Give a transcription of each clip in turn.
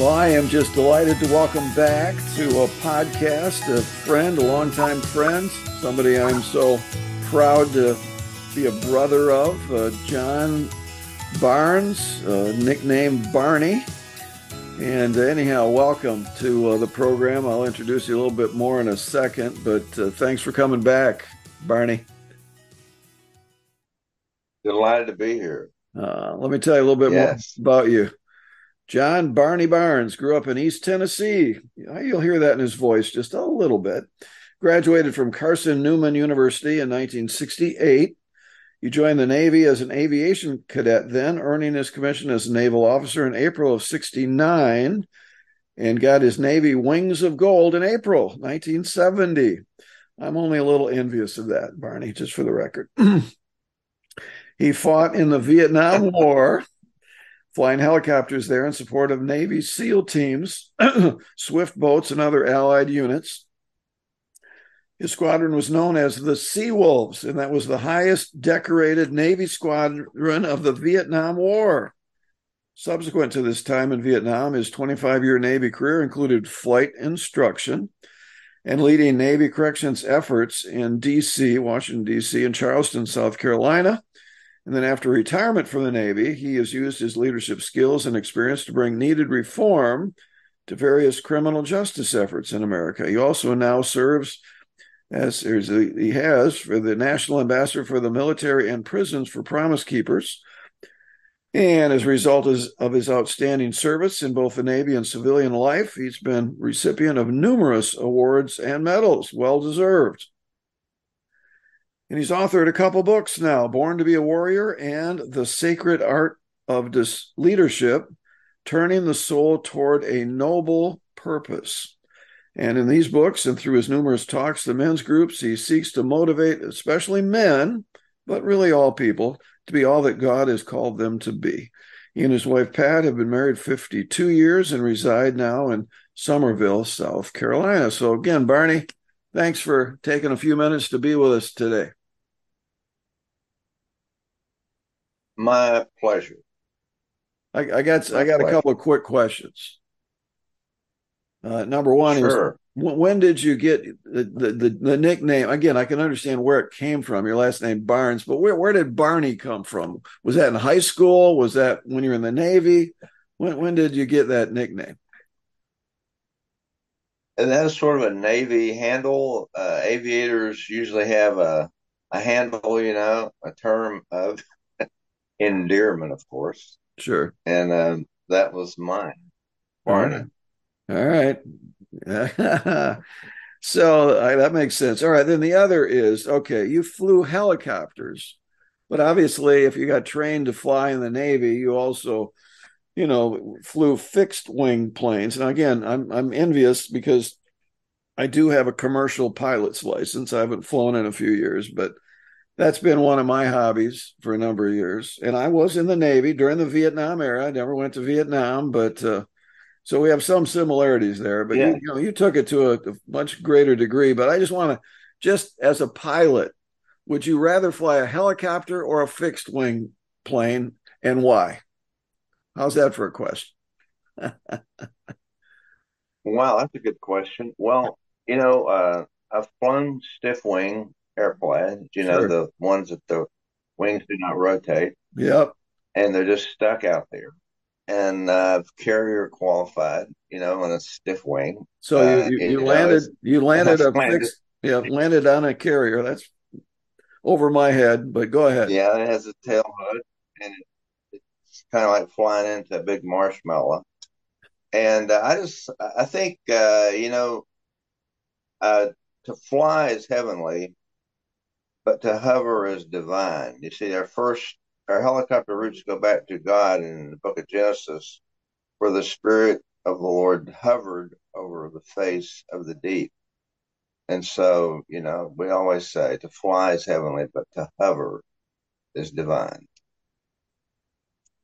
Well, I am just delighted to welcome back to a podcast, a friend, a longtime friend, somebody I'm so proud to be a brother of, uh, John Barnes, uh, nicknamed Barney. And anyhow, welcome to uh, the program. I'll introduce you a little bit more in a second, but uh, thanks for coming back, Barney. Delighted to be here. Uh, let me tell you a little bit yes. more about you. John Barney Barnes grew up in East Tennessee. You'll hear that in his voice just a little bit. Graduated from Carson Newman University in 1968. He joined the Navy as an aviation cadet, then earning his commission as a naval officer in April of 69 and got his Navy Wings of Gold in April 1970. I'm only a little envious of that, Barney, just for the record. he fought in the Vietnam War flying helicopters there in support of Navy SEAL teams, swift boats, and other Allied units. His squadron was known as the Sea Wolves, and that was the highest decorated Navy squadron of the Vietnam War. Subsequent to this time in Vietnam, his 25 year Navy career included flight instruction and leading Navy corrections efforts in D.C., Washington, D.C., and Charleston, South Carolina, and then after retirement from the Navy, he has used his leadership skills and experience to bring needed reform to various criminal justice efforts in America. He also now serves as he has for the National Ambassador for the Military and Prisons for Promise Keepers. And as a result of his outstanding service in both the Navy and civilian life, he's been recipient of numerous awards and medals, well deserved. And he's authored a couple books now Born to be a Warrior and The Sacred Art of Dis- Leadership Turning the Soul Toward a Noble Purpose. And in these books and through his numerous talks to men's groups, he seeks to motivate, especially men, but really all people, to be all that God has called them to be. He and his wife Pat have been married 52 years and reside now in Summerville, South Carolina. So, again, Barney, thanks for taking a few minutes to be with us today. My pleasure. I, I got My I got pleasure. a couple of quick questions. Uh, number one sure. is when did you get the, the, the, the, nickname? Again, I can understand where it came from, your last name Barnes, but where, where did Barney come from? Was that in high school? Was that when you were in the Navy? When, when did you get that nickname? And that is sort of a Navy handle. Uh, aviators usually have a, a handle, you know, a term of endearment, of course. Sure. And um, that was mine. Barney. All right. so uh, that makes sense. All right. Then the other is okay, you flew helicopters, but obviously, if you got trained to fly in the Navy, you also, you know, flew fixed wing planes. And again, I'm, I'm envious because I do have a commercial pilot's license. I haven't flown in a few years, but that's been one of my hobbies for a number of years. And I was in the Navy during the Vietnam era. I never went to Vietnam, but uh, so we have some similarities there. But yeah. you, you, know, you took it to a, a much greater degree. But I just want to, just as a pilot, would you rather fly a helicopter or a fixed wing plane, and why? How's that for a question? wow, that's a good question. Well, you know, uh, I've flown stiff wing airplanes, you know, the ones that the wings do not rotate. Yep. And they're just stuck out there. And uh, carrier qualified, you know, on a stiff wing. So uh, you, you, you landed, you landed a landed, fixed, yeah, landed on a carrier. That's over my head, but go ahead. Yeah, it has a tail hook, and it's kind of like flying into a big marshmallow. And uh, I just, I think, uh, you know, uh, to fly is heavenly, but to hover is divine. You see, our first, our helicopter roots go back to God in the book of Genesis, where the Spirit of the Lord hovered over the face of the deep. And so, you know, we always say to fly is heavenly, but to hover is divine.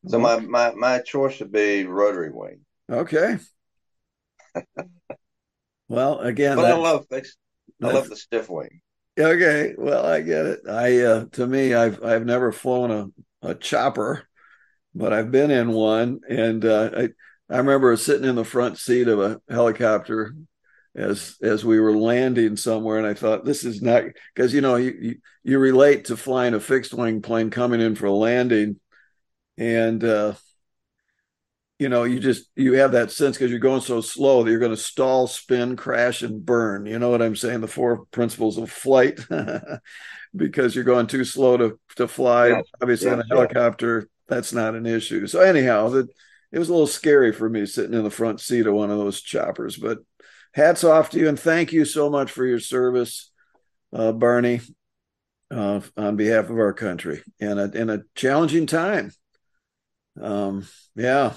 So mm-hmm. my my my choice would be rotary wing. Okay. well, again, but I love I love the stiff wing. Okay, well, I get it. I uh, to me, I've I've never flown a, a chopper, but I've been in one, and uh, I I remember sitting in the front seat of a helicopter as as we were landing somewhere, and I thought this is not because you know you, you, you relate to flying a fixed wing plane coming in for a landing, and uh, you know you just you have that sense because you're going so slow that you're going to stall, spin, crash, and burn. You know what I'm saying? The four principles of flight. because you're going too slow to to fly. Yeah. Obviously, yeah, on a helicopter, that's not an issue. So anyhow, the, it was a little scary for me sitting in the front seat of one of those choppers. But hats off to you and thank you so much for your service, uh, Barney, uh, on behalf of our country in a in a challenging time. Um, yeah,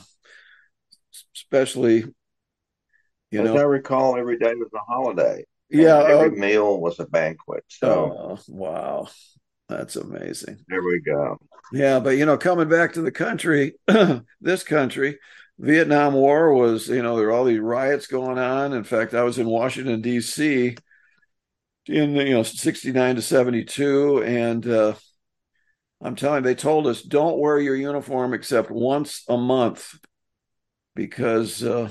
especially you As know. I recall, every day was a holiday. Yeah, every uh, meal was a banquet. So, oh, wow, that's amazing. There we go. Yeah, but you know, coming back to the country, this country, Vietnam War was, you know, there were all these riots going on. In fact, I was in Washington D.C. in you know sixty nine to seventy two, and uh, I'm telling you, they told us don't wear your uniform except once a month because uh,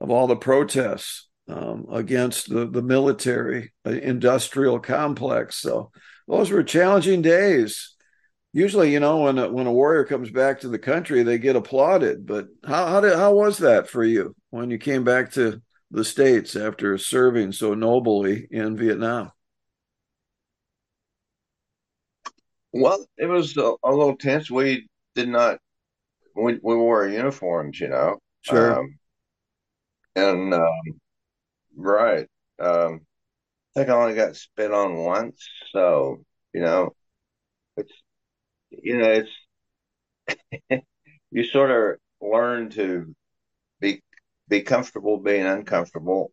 of all the protests um, against the, the military uh, industrial complex. So those were challenging days. Usually, you know, when a, when a warrior comes back to the country, they get applauded. But how how did how was that for you when you came back to the states after serving so nobly in Vietnam? Well, it was a, a little tense. We did not we we wore uniforms, you know. Sure. Um, and um, Right. Um, I think I only got spit on once, so you know, it's you know, it's you sort of learn to be be comfortable being uncomfortable,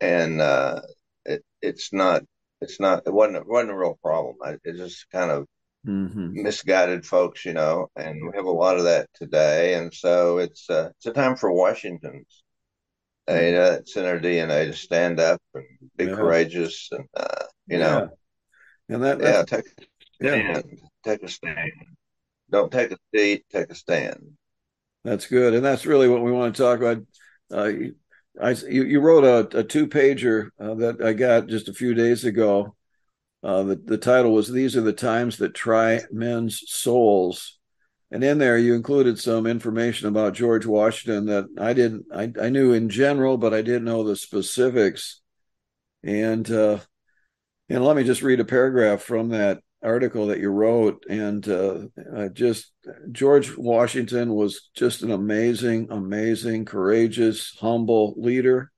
and uh, it it's not it's not it wasn't it wasn't a real problem. I, it's just kind of mm-hmm. misguided folks, you know, and we have a lot of that today, and so it's uh, it's a time for Washingtons you know, it's in our DNA to stand up and be yeah. courageous, and uh, you know, and that yeah, take a stand, yeah. take a stand. Don't take a seat, take a stand. That's good, and that's really what we want to talk about. Uh, I you, you wrote a, a two pager uh, that I got just a few days ago. Uh, the the title was "These are the times that try men's souls." and in there you included some information about George Washington that I didn't I, I knew in general, but I didn't know the specifics. And uh, and let me just read a paragraph from that article that you wrote. And uh, just George Washington was just an amazing, amazing, courageous, humble leader.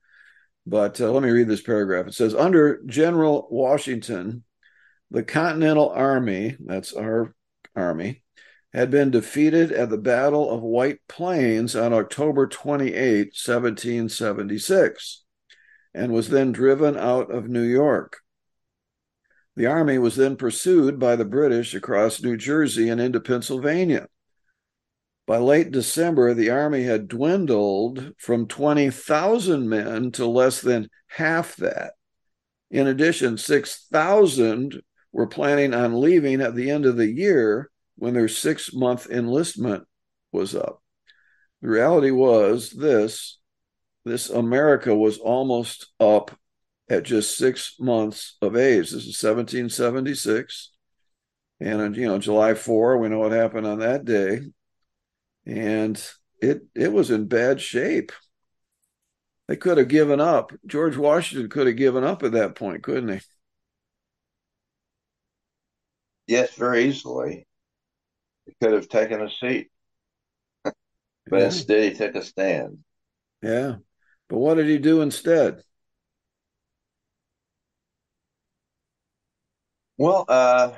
But uh, let me read this paragraph. It says under General Washington, the Continental Army, that's our army, had been defeated at the Battle of White Plains on October 28, 1776, and was then driven out of New York. The army was then pursued by the British across New Jersey and into Pennsylvania. By late December, the army had dwindled from 20,000 men to less than half that. In addition, 6,000 were planning on leaving at the end of the year when their six month enlistment was up. The reality was this this America was almost up at just six months of age. This is 1776. And, you know, July 4, we know what happened on that day. And it it was in bad shape. They could have given up. George Washington could have given up at that point, couldn't he? Yes, very easily. He could have taken a seat, but yeah. instead he took a stand. Yeah. But what did he do instead? Well, uh,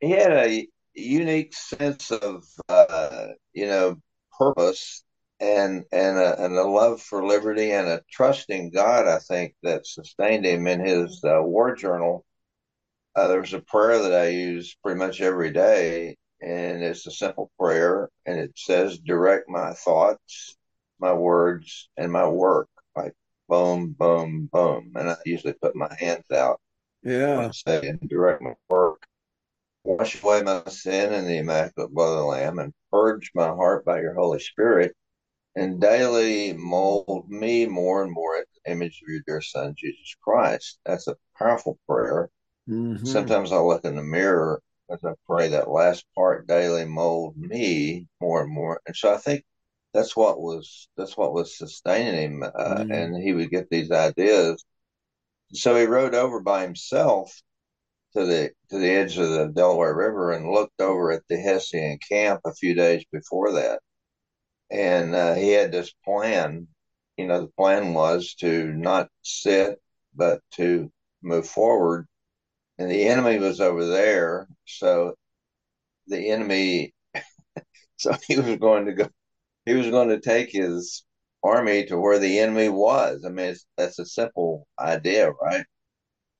he had a unique sense of, uh, you know, purpose and and a, and a love for liberty and a trust in God. I think that sustained him in his uh, war journal. Uh, there's a prayer that I use pretty much every day, and it's a simple prayer and it says direct my thoughts my words and my work like boom boom boom and i usually put my hands out yeah saying direct my work wash away my sin in the immaculate blood of the lamb and purge my heart by your holy spirit and daily mold me more and more at the image of your dear son, Jesus Christ. That's a powerful prayer. Mm-hmm. Sometimes I look in the mirror as I pray that last part daily mold me more and more. And so I think that's what was that's what was sustaining him, uh, mm-hmm. and he would get these ideas. So he rode over by himself to the to the edge of the Delaware River and looked over at the Hessian camp a few days before that, and uh, he had this plan. You know, the plan was to not sit, but to move forward. And the enemy was over there, so the enemy, so he was going to go. He was going to take his army to where the enemy was. I mean, that's a simple idea, right?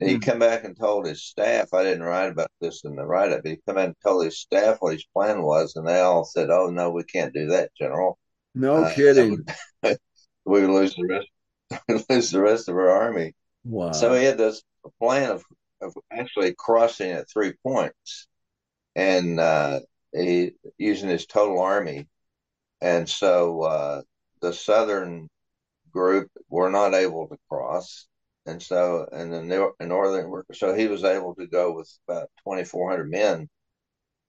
And he hmm. come back and told his staff, I didn't write about this in the write up, he come back and told his staff what his plan was, and they all said, Oh no, we can't do that, General. No uh, kidding. we would lose the rest lose the rest of our army. Wow. So he had this plan of, of actually crossing at three points and uh, he using his total army. And so uh, the southern group were not able to cross and so and the northern worker so he was able to go with about 2400 men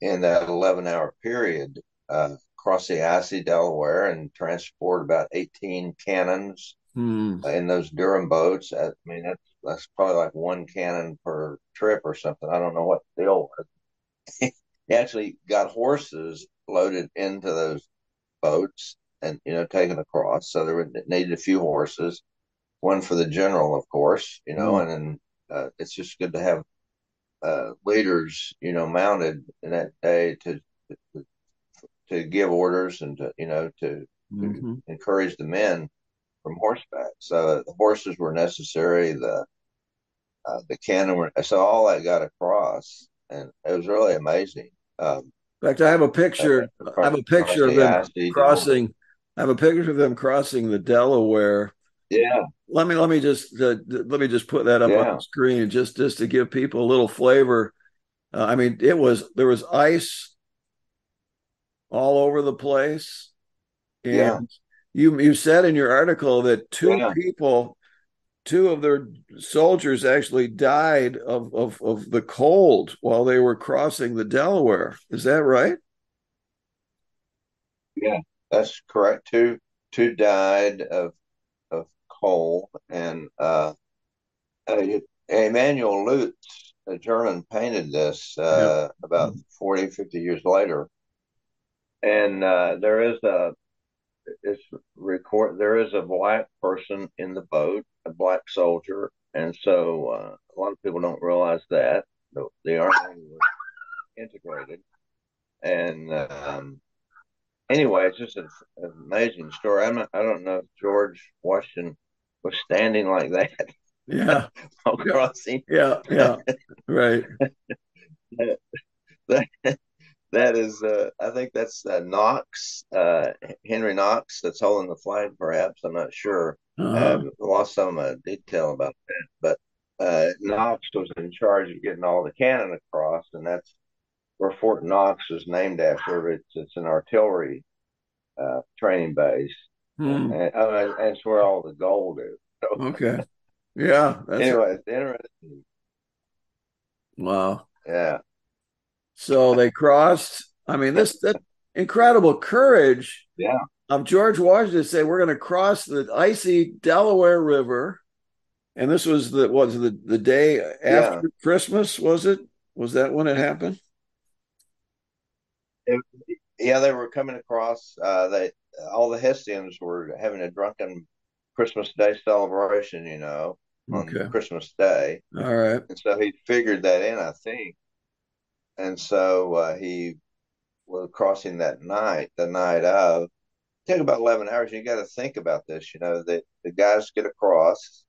in that 11 hour period uh, across the icy delaware and transport about 18 cannons hmm. in those durham boats i mean that's that's probably like one cannon per trip or something i don't know what the deal was he actually got horses loaded into those boats and you know taken across so there were needed a few horses one for the general, of course, you know, mm. and then uh, it's just good to have uh, leaders, you know, mounted in that day to, to, to give orders and to you know to, mm-hmm. to, encourage the men from horseback. So the horses were necessary. The uh, the cannon were so all that got across, and it was really amazing. Um, in fact, I have a picture. I have a picture of them crossing. I have a picture of them crossing the Delaware yeah. Let me let me just uh, let me just put that up yeah. on the screen just just to give people a little flavor. Uh, I mean, it was there was ice all over the place, and yeah. You you said in your article that two yeah. people, two of their soldiers actually died of, of of the cold while they were crossing the Delaware. Is that right? Yeah, that's correct. Two two died of of cold, and uh, Emanuel Leutze, a German, painted this uh, about 40, 50 years later. And uh, there is a it's record there is a black person in the boat, a black soldier, and so uh, a lot of people don't realize that the, army was integrated, and um, anyway, it's just an, an amazing story. I'm not, I don't know if George Washington was standing like that. Yeah. crossing. Yeah, yeah. Right. that, that is uh, I think that's uh, Knox, uh, Henry Knox that's holding the flag perhaps. I'm not sure. Uh-huh. I've lost some uh, detail about that. But uh, Knox was in charge of getting all the cannon across, and that's where Fort Knox is named after. It's it's an artillery uh, training base. Hmm. And, and that's where all the gold is. So, okay. Yeah. anyway, it's interesting. Wow. Yeah. So they crossed. I mean, this that incredible courage. Yeah. Of George Washington to say we're going to cross the icy Delaware River, and this was the was the the day after yeah. Christmas. Was it? Was that when it happened? It, yeah, they were coming across. Uh, they all the Hessians were having a drunken Christmas Day celebration, you know, on okay. Christmas Day. All right. And so he figured that in, I think. And so uh, he was crossing that night, the night of. It took about 11 hours. You got to think about this, you know, that the guys get across,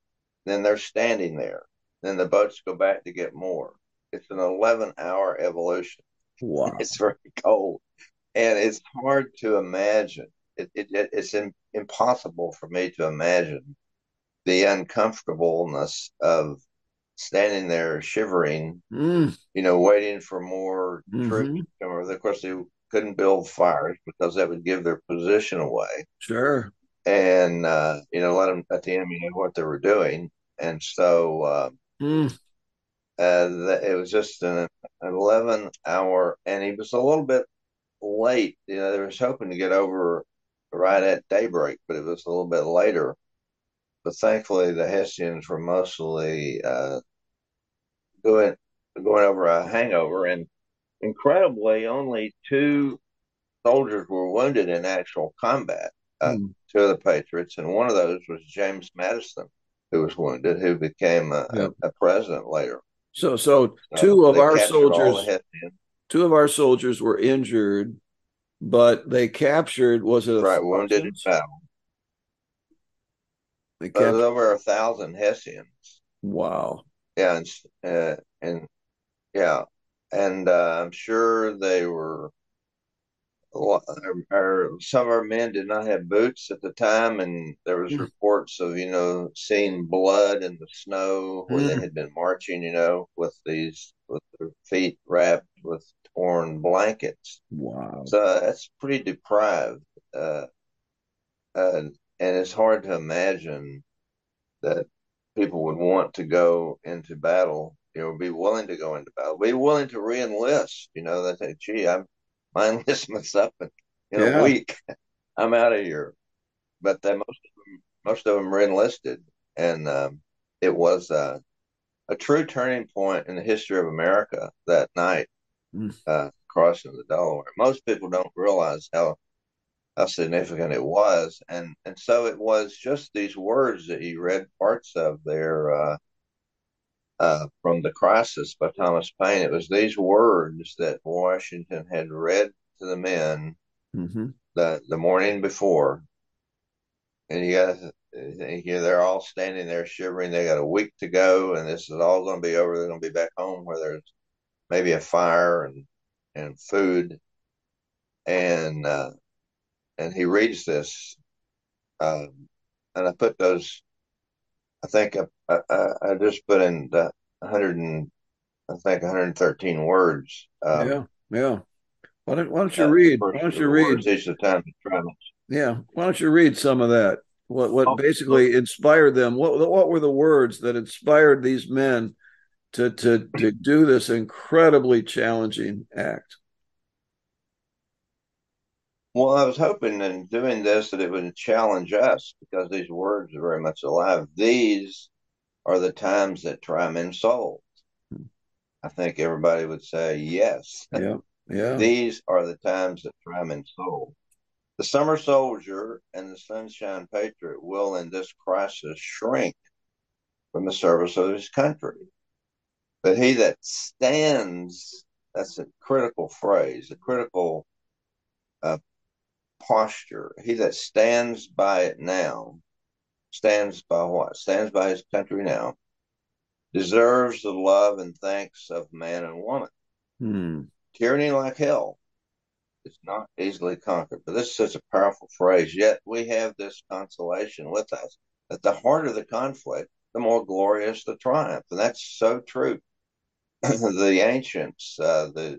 then they're standing there. Then the boats go back to get more. It's an 11 hour evolution. Wow. It's very cold. And it's hard to imagine it, it, it's in, impossible for me to imagine the uncomfortableness of standing there shivering, mm. you know, waiting for more mm-hmm. troops. Or of course, they couldn't build fires because that would give their position away. Sure. And uh, you know, let them let the enemy know what they were doing. And so uh, mm. uh, it was just an, an eleven hour, and he was a little bit late. You know, they was hoping to get over right at daybreak, but it was a little bit later. But thankfully, the Hessians were mostly uh, going going over a hangover, and incredibly, only two soldiers were wounded in actual combat. Uh, mm. Two of the Patriots, and one of those was James Madison, who was wounded, who became a, yep. a, a president later. So, so two of our soldiers, two of our soldiers were injured, but they captured. Was it right? Wounded in battle. They captured over a thousand Hessians. Wow. Yeah, and uh, and yeah, and uh, I'm sure they were. Our, some of our men did not have boots at the time, and there was mm. reports of you know seeing blood in the snow where mm. they had been marching, you know, with these with their feet wrapped with torn blankets. Wow! So that's pretty deprived, uh, uh, and it's hard to imagine that people would want to go into battle you know, be willing to go into battle, be willing to reenlist. You know, they say, "Gee, I'm my enlistment's up in, in yeah. a week. I'm out of here." But they most of them, most of them were enlisted, and um, it was uh, a true turning point in the history of America that night, mm. uh, crossing the Delaware. Most people don't realize how how significant it was, and and so it was just these words that you read parts of there. Uh, uh, from The Crisis by Thomas Paine. It was these words that Washington had read to the men mm-hmm. the, the morning before. And you got you they're all standing there shivering. They got a week to go, and this is all going to be over. They're going to be back home where there's maybe a fire and and food. And uh, and he reads this, um, and I put those I think I, I, I just put in the 100 and I think 113 words. Um, yeah, yeah. Why don't, why don't you read? Why don't you read? Each the time Yeah. Why don't you read some of that? What what oh, basically inspired them? What what were the words that inspired these men to to to do this incredibly challenging act? Well, I was hoping in doing this that it would challenge us because these words are very much alive. These are the times that try men's souls. I think everybody would say yes. Yeah. Yeah. These are the times that try men's souls. The summer soldier and the sunshine patriot will, in this crisis, shrink from the service of his country. But he that stands, that's a critical phrase, a critical uh, posture. He that stands by it now, stands by what? Stands by his country now, deserves the love and thanks of man and woman. Hmm. Tyranny like hell is not easily conquered. But this is such a powerful phrase. Yet we have this consolation with us. At the of the conflict, the more glorious the triumph. And that's so true. the ancients, uh, the,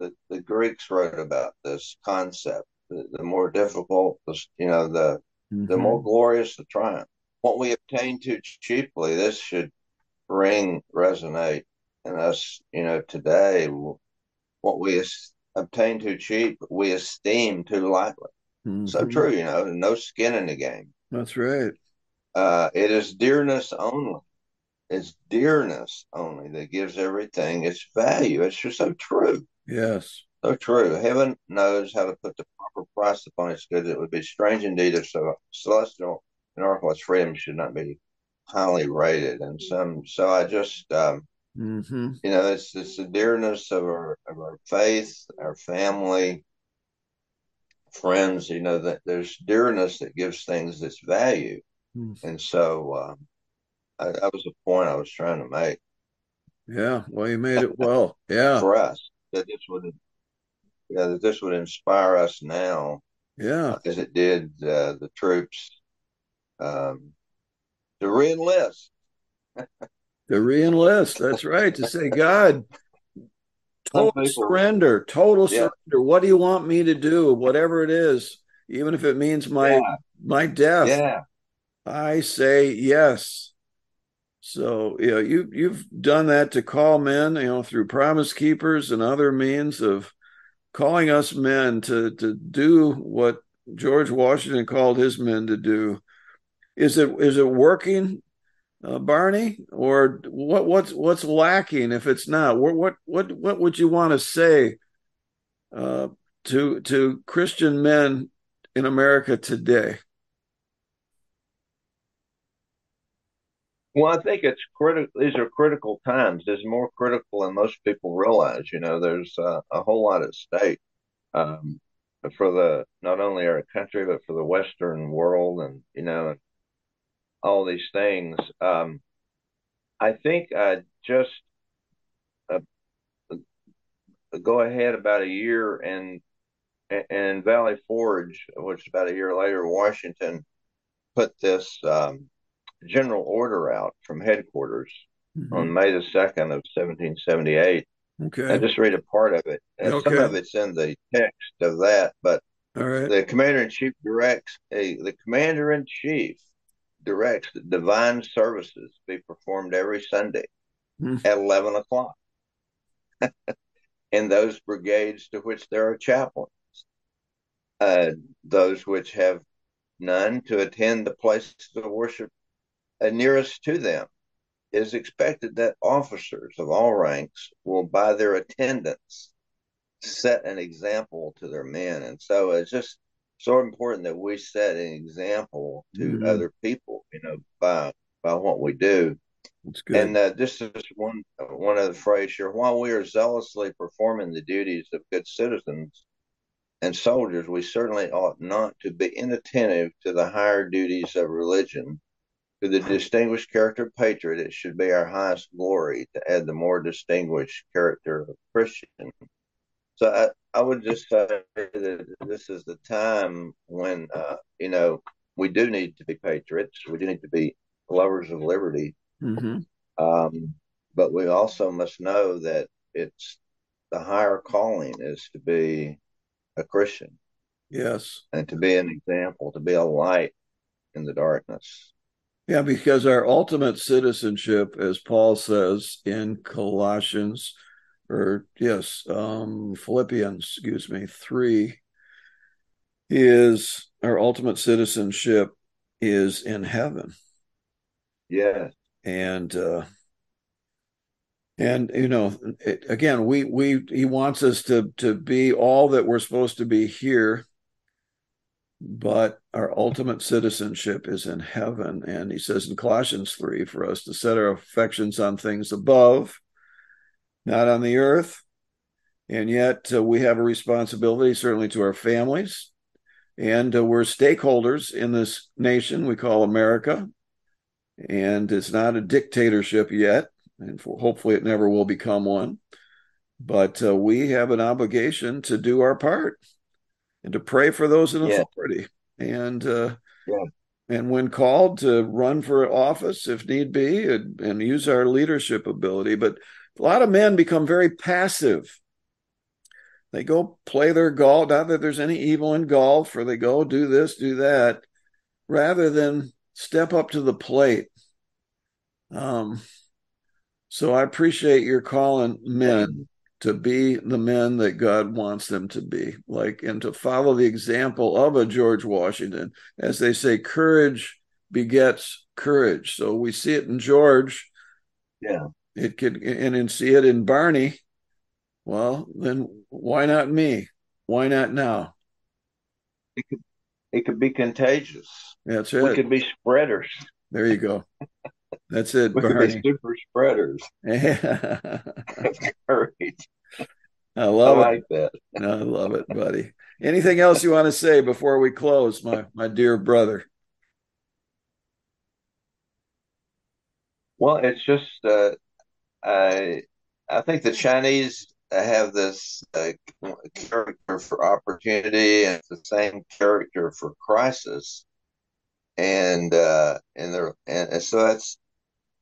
the, the Greeks wrote about this concept the, the more difficult, the, you know, the mm-hmm. the more glorious the triumph. What we obtain too cheaply, this should ring resonate in us, you know, today. What we obtain too cheap, we esteem too lightly. Mm-hmm. So true, you know, no skin in the game. That's right. Uh, it is dearness only. It's dearness only that gives everything its value. It's just so true. Yes. So true. Heaven knows how to put the proper price upon its goods. It would be strange indeed if so celestial and earthly freedom should not be highly rated. And some, so I just, um, mm-hmm. you know, it's it's the dearness of our of our faith, our family, friends. You know that there's dearness that gives things its value. Mm-hmm. And so um, I, that was the point I was trying to make. Yeah, well, you made it well. Yeah, for us that this would yeah, that this would inspire us now. Yeah, as it did uh, the troops um, to reenlist. to reenlist. That's right. To say, God, total surrender, total yeah. surrender. What do you want me to do? Whatever it is, even if it means my yeah. my death. Yeah. I say yes. So you know, you you've done that to call men, you know, through promise keepers and other means of calling us men to to do what George Washington called his men to do. Is it is it working, uh, Barney, or what? What's what's lacking if it's not? What what what what would you want to say uh, to to Christian men in America today? Well, I think it's critical. These are critical times. There's more critical than most people realize. You know, there's uh, a whole lot at stake um, for the not only our country but for the Western world, and you know, all these things. Um, I think I just uh, go ahead about a year and and Valley Forge, which about a year later, Washington put this. Um, general order out from headquarters mm-hmm. on May the 2nd of 1778. Okay. I just read a part of it. And okay. Some of it's in the text of that, but the commander in chief directs a, the commander in chief directs that divine services be performed every Sunday mm. at 11 o'clock in those brigades to which there are chaplains. Uh, those which have none to attend the places of worship uh, nearest to them, it is expected that officers of all ranks will, by their attendance, set an example to their men. And so it's just so important that we set an example to mm-hmm. other people, you know, by by what we do. And uh, just one one other phrase here: while we are zealously performing the duties of good citizens and soldiers, we certainly ought not to be inattentive to the higher duties of religion to the distinguished character of patriot, it should be our highest glory to add the more distinguished character of Christian. So I, I would just say that this is the time when, uh, you know, we do need to be patriots. We do need to be lovers of liberty. Mm-hmm. Um, but we also must know that it's the higher calling is to be a Christian. Yes. And to be an example, to be a light in the darkness. Yeah, because our ultimate citizenship, as Paul says in Colossians, or yes, um, Philippians, excuse me, three, is our ultimate citizenship is in heaven. Yeah, and uh, and you know, it, again, we we he wants us to to be all that we're supposed to be here but our ultimate citizenship is in heaven. And he says in Colossians 3 for us to set our affections on things above, not on the earth. And yet uh, we have a responsibility, certainly to our families. And uh, we're stakeholders in this nation we call America. And it's not a dictatorship yet. And for, hopefully it never will become one. But uh, we have an obligation to do our part and to pray for those in authority. Yeah. And uh, yeah. and when called to run for office if need be, and, and use our leadership ability. But a lot of men become very passive. They go play their golf. Not that there's any evil in golf, or they go do this, do that, rather than step up to the plate. Um, so I appreciate your calling men to be the men that God wants them to be, like, and to follow the example of a George Washington. As they say, courage begets courage. So we see it in George. Yeah. It could, and, and see it in Barney. Well, then why not me? Why not now? It could, it could be contagious. That's it. We could be spreaders. There you go. That's it. We Barney. could be super spreaders. That's great. I love I like it. that. I love it, buddy. Anything else you want to say before we close, my my dear brother? Well, it's just uh, I I think the Chinese have this uh, character for opportunity and the same character for crisis, and uh, and and, and so that's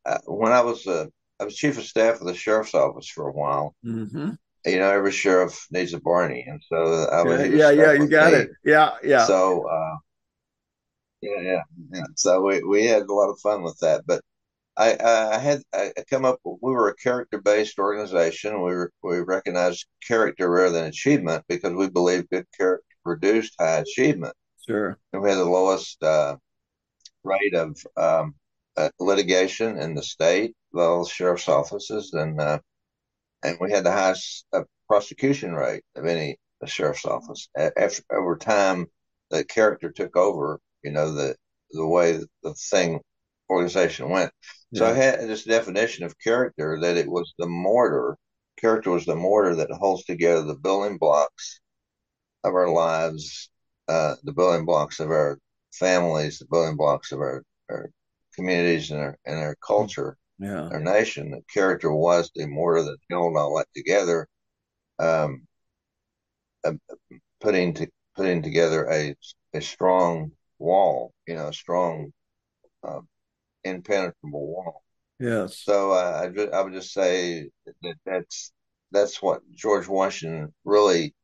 uh, when I was uh, I was chief of staff of the sheriff's office for a while, mm-hmm. you know, every sheriff needs a Barney, and so I was yeah, yeah, you got me. it, yeah, yeah. So, uh, yeah, yeah, yeah. So we we had a lot of fun with that, but I, I had I come up. We were a character based organization. We were, we recognized character rather than achievement because we believe good character produced high achievement. Sure. And we had the lowest uh, rate of um, litigation in the state, well, sheriff's offices, and uh, and we had the highest uh, prosecution rate of any sheriff's office. After over time, the character took over. You know the the way the thing organization went. So. I had this definition of character that it was the mortar. Character was the mortar that holds together the building blocks of our lives, uh, the building blocks of our families, the building blocks of our, our communities and our and our culture, yeah. our nation. The character was the mortar that held all that together, um, uh, putting to, putting together a a strong wall, you know, a strong uh, impenetrable wall. Yes. So uh, I, I would just say that that's that's what George Washington really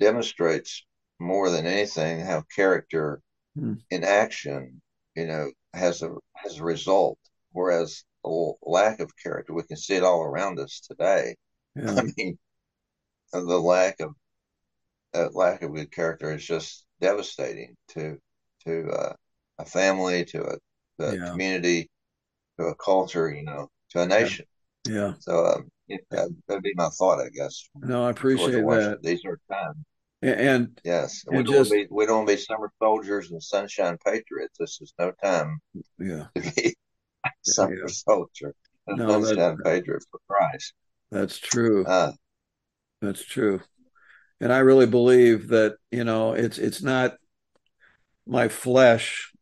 demonstrates more than anything how character hmm. in action, you know, has a has a result. Whereas a lack of character, we can see it all around us today. Yeah. I mean, the lack of uh, lack of good character is just devastating to to uh, a family, to a the yeah. community, to a culture, you know, to a nation. Yeah. yeah. So um, that'd be my thought, I guess. No, I appreciate that. These are times. And, yes, and we, just, don't be, we don't be summer soldiers and sunshine patriots. This is no time yeah. to be summer yeah. soldier and no, sunshine patriot for Christ. That's true. Uh, that's true. And I really believe that, you know, it's it's not my flesh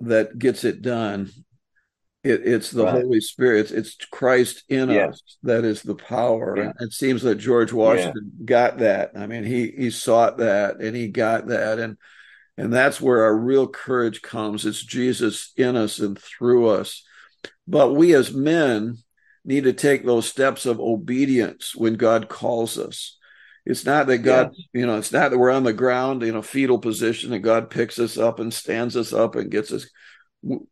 that gets it done. It, it's the right. Holy Spirit. It's, it's Christ in yeah. us that is the power. Yeah. And it seems that George Washington yeah. got that. I mean, he he sought that and he got that, and and that's where our real courage comes. It's Jesus in us and through us. But we as men need to take those steps of obedience when God calls us. It's not that God, you know, it's not that we're on the ground in a fetal position and God picks us up and stands us up and gets us.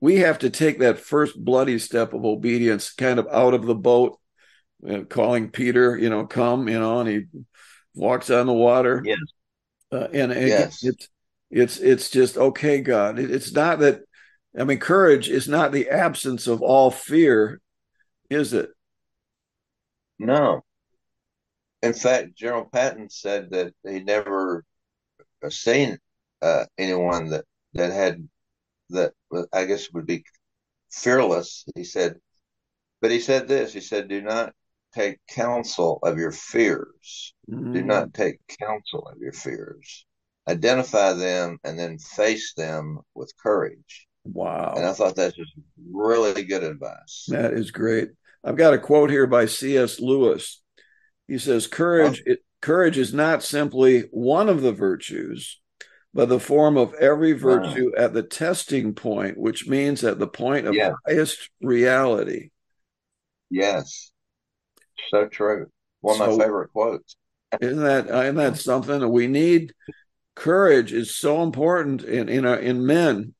We have to take that first bloody step of obedience, kind of out of the boat, uh, calling Peter, you know, come, you know, and he walks on the water. Yes. Uh, and, yes. it's it's it's just okay, God. It, it's not that. I mean, courage is not the absence of all fear, is it? No, in fact, General Patton said that he never seen uh, anyone that that had that I guess would be fearless. He said, but he said this. He said, "Do not take counsel of your fears. Mm-hmm. Do not take counsel of your fears. Identify them and then face them with courage." Wow! And I thought that's just really good advice. That is great. I've got a quote here by C.S. Lewis. He says, courage, it, courage is not simply one of the virtues, but the form of every virtue wow. at the testing point, which means at the point of highest reality. Yes. So true. One of my favorite quotes. isn't that isn't that something that we need? Courage is so important in in, our, in men,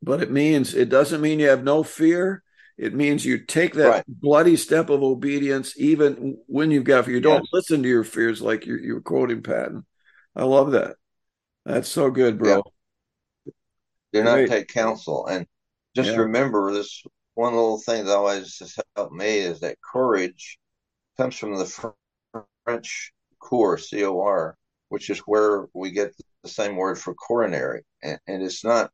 but it means it doesn't mean you have no fear. It means you take that right. bloody step of obedience, even when you've got fear. You don't listen to your fears like you're, you're quoting Patton. I love that. That's so good, bro. Yeah. Do not Great. take counsel. And just yeah. remember this one little thing that always has helped me is that courage comes from the French cor, C O R, which is where we get the same word for coronary. And, and it's not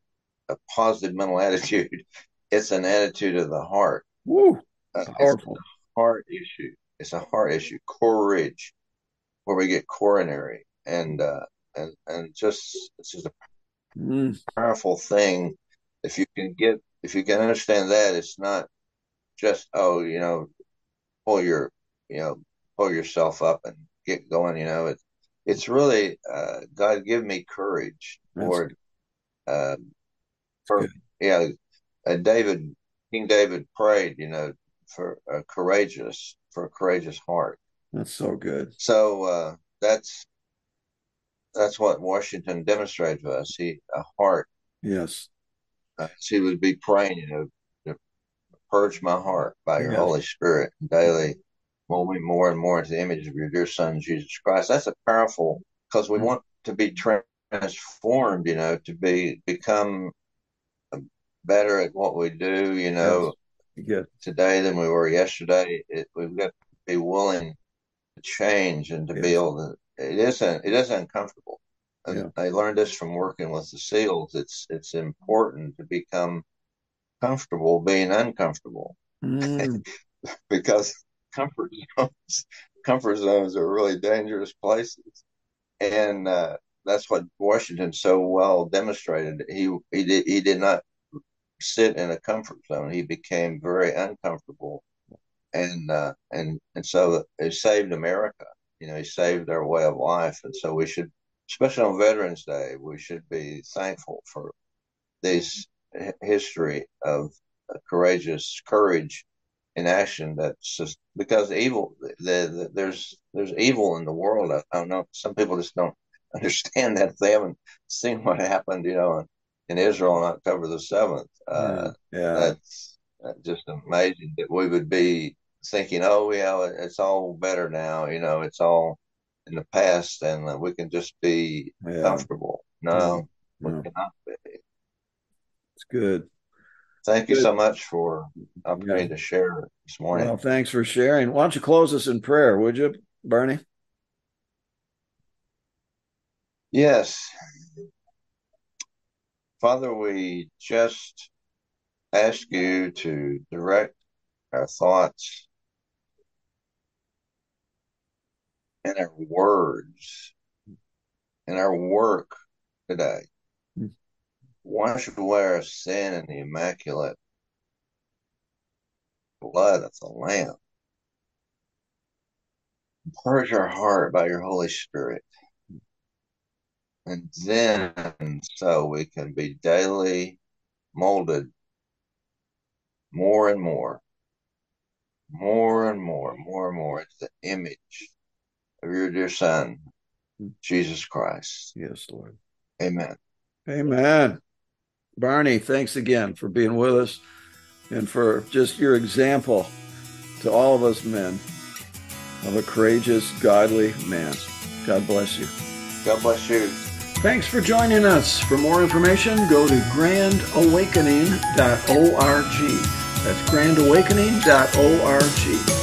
a positive mental attitude it's an attitude of the heart. Woo, uh, powerful. heart issue. It's a heart issue. Courage, where we get coronary, and uh, and and just it's just a mm. powerful thing. If you can get, if you can understand that, it's not just oh, you know, pull your, you know, pull yourself up and get going. You know, it's it's really uh, God give me courage, Lord. Um, for yeah, uh, David, King David prayed, you know, for a courageous, for a courageous heart. That's so good. So uh, that's that's what Washington demonstrated to us. He a heart. Yes. Uh, he would be praying, you know, to purge my heart by your yes. Holy Spirit daily, mold me more and more into the image of your dear Son Jesus Christ. That's a powerful because we mm-hmm. want to be transformed, you know, to be become better at what we do, you know, yes. today than we were yesterday. It, we've got to be willing to change and to yes. be able to. It isn't. It isn't uncomfortable. Yeah. I learned this from working with the SEALs. It's it's important to become comfortable being uncomfortable mm. because comfort zones comfort zones are really dangerous places, and uh, that's what Washington so well demonstrated. He he did he did not sit in a comfort zone. He became very uncomfortable, and uh, and and so it saved America. You know, he saved our way of life, and so we should, especially on Veterans Day, we should be thankful for this history of courageous courage in action. That's just because evil. The, the, there's there's evil in the world. I, I don't know. Some people just don't understand that if they haven't seen what happened. You know in Israel on October the 7th. Uh, yeah. That's just amazing that we would be thinking, oh, yeah, it's all better now. You know, it's all in the past and we can just be yeah. comfortable. No, yeah. we cannot be. It's good. Thank good. you so much for opportunity yeah. to share this morning. Well, thanks for sharing. Why don't you close us in prayer, would you, Barney? Yes. Father, we just ask you to direct our thoughts and our words and our work today. Wash away our sin in the immaculate blood of the Lamb. Purge our heart by your Holy Spirit. And then so we can be daily molded more and more, more and more, more and more into the image of your dear Son, Jesus Christ. Yes, Lord. Amen. Amen. Barney, thanks again for being with us and for just your example to all of us men of a courageous, godly man. God bless you. God bless you. Thanks for joining us. For more information, go to grandawakening.org. That's grandawakening.org.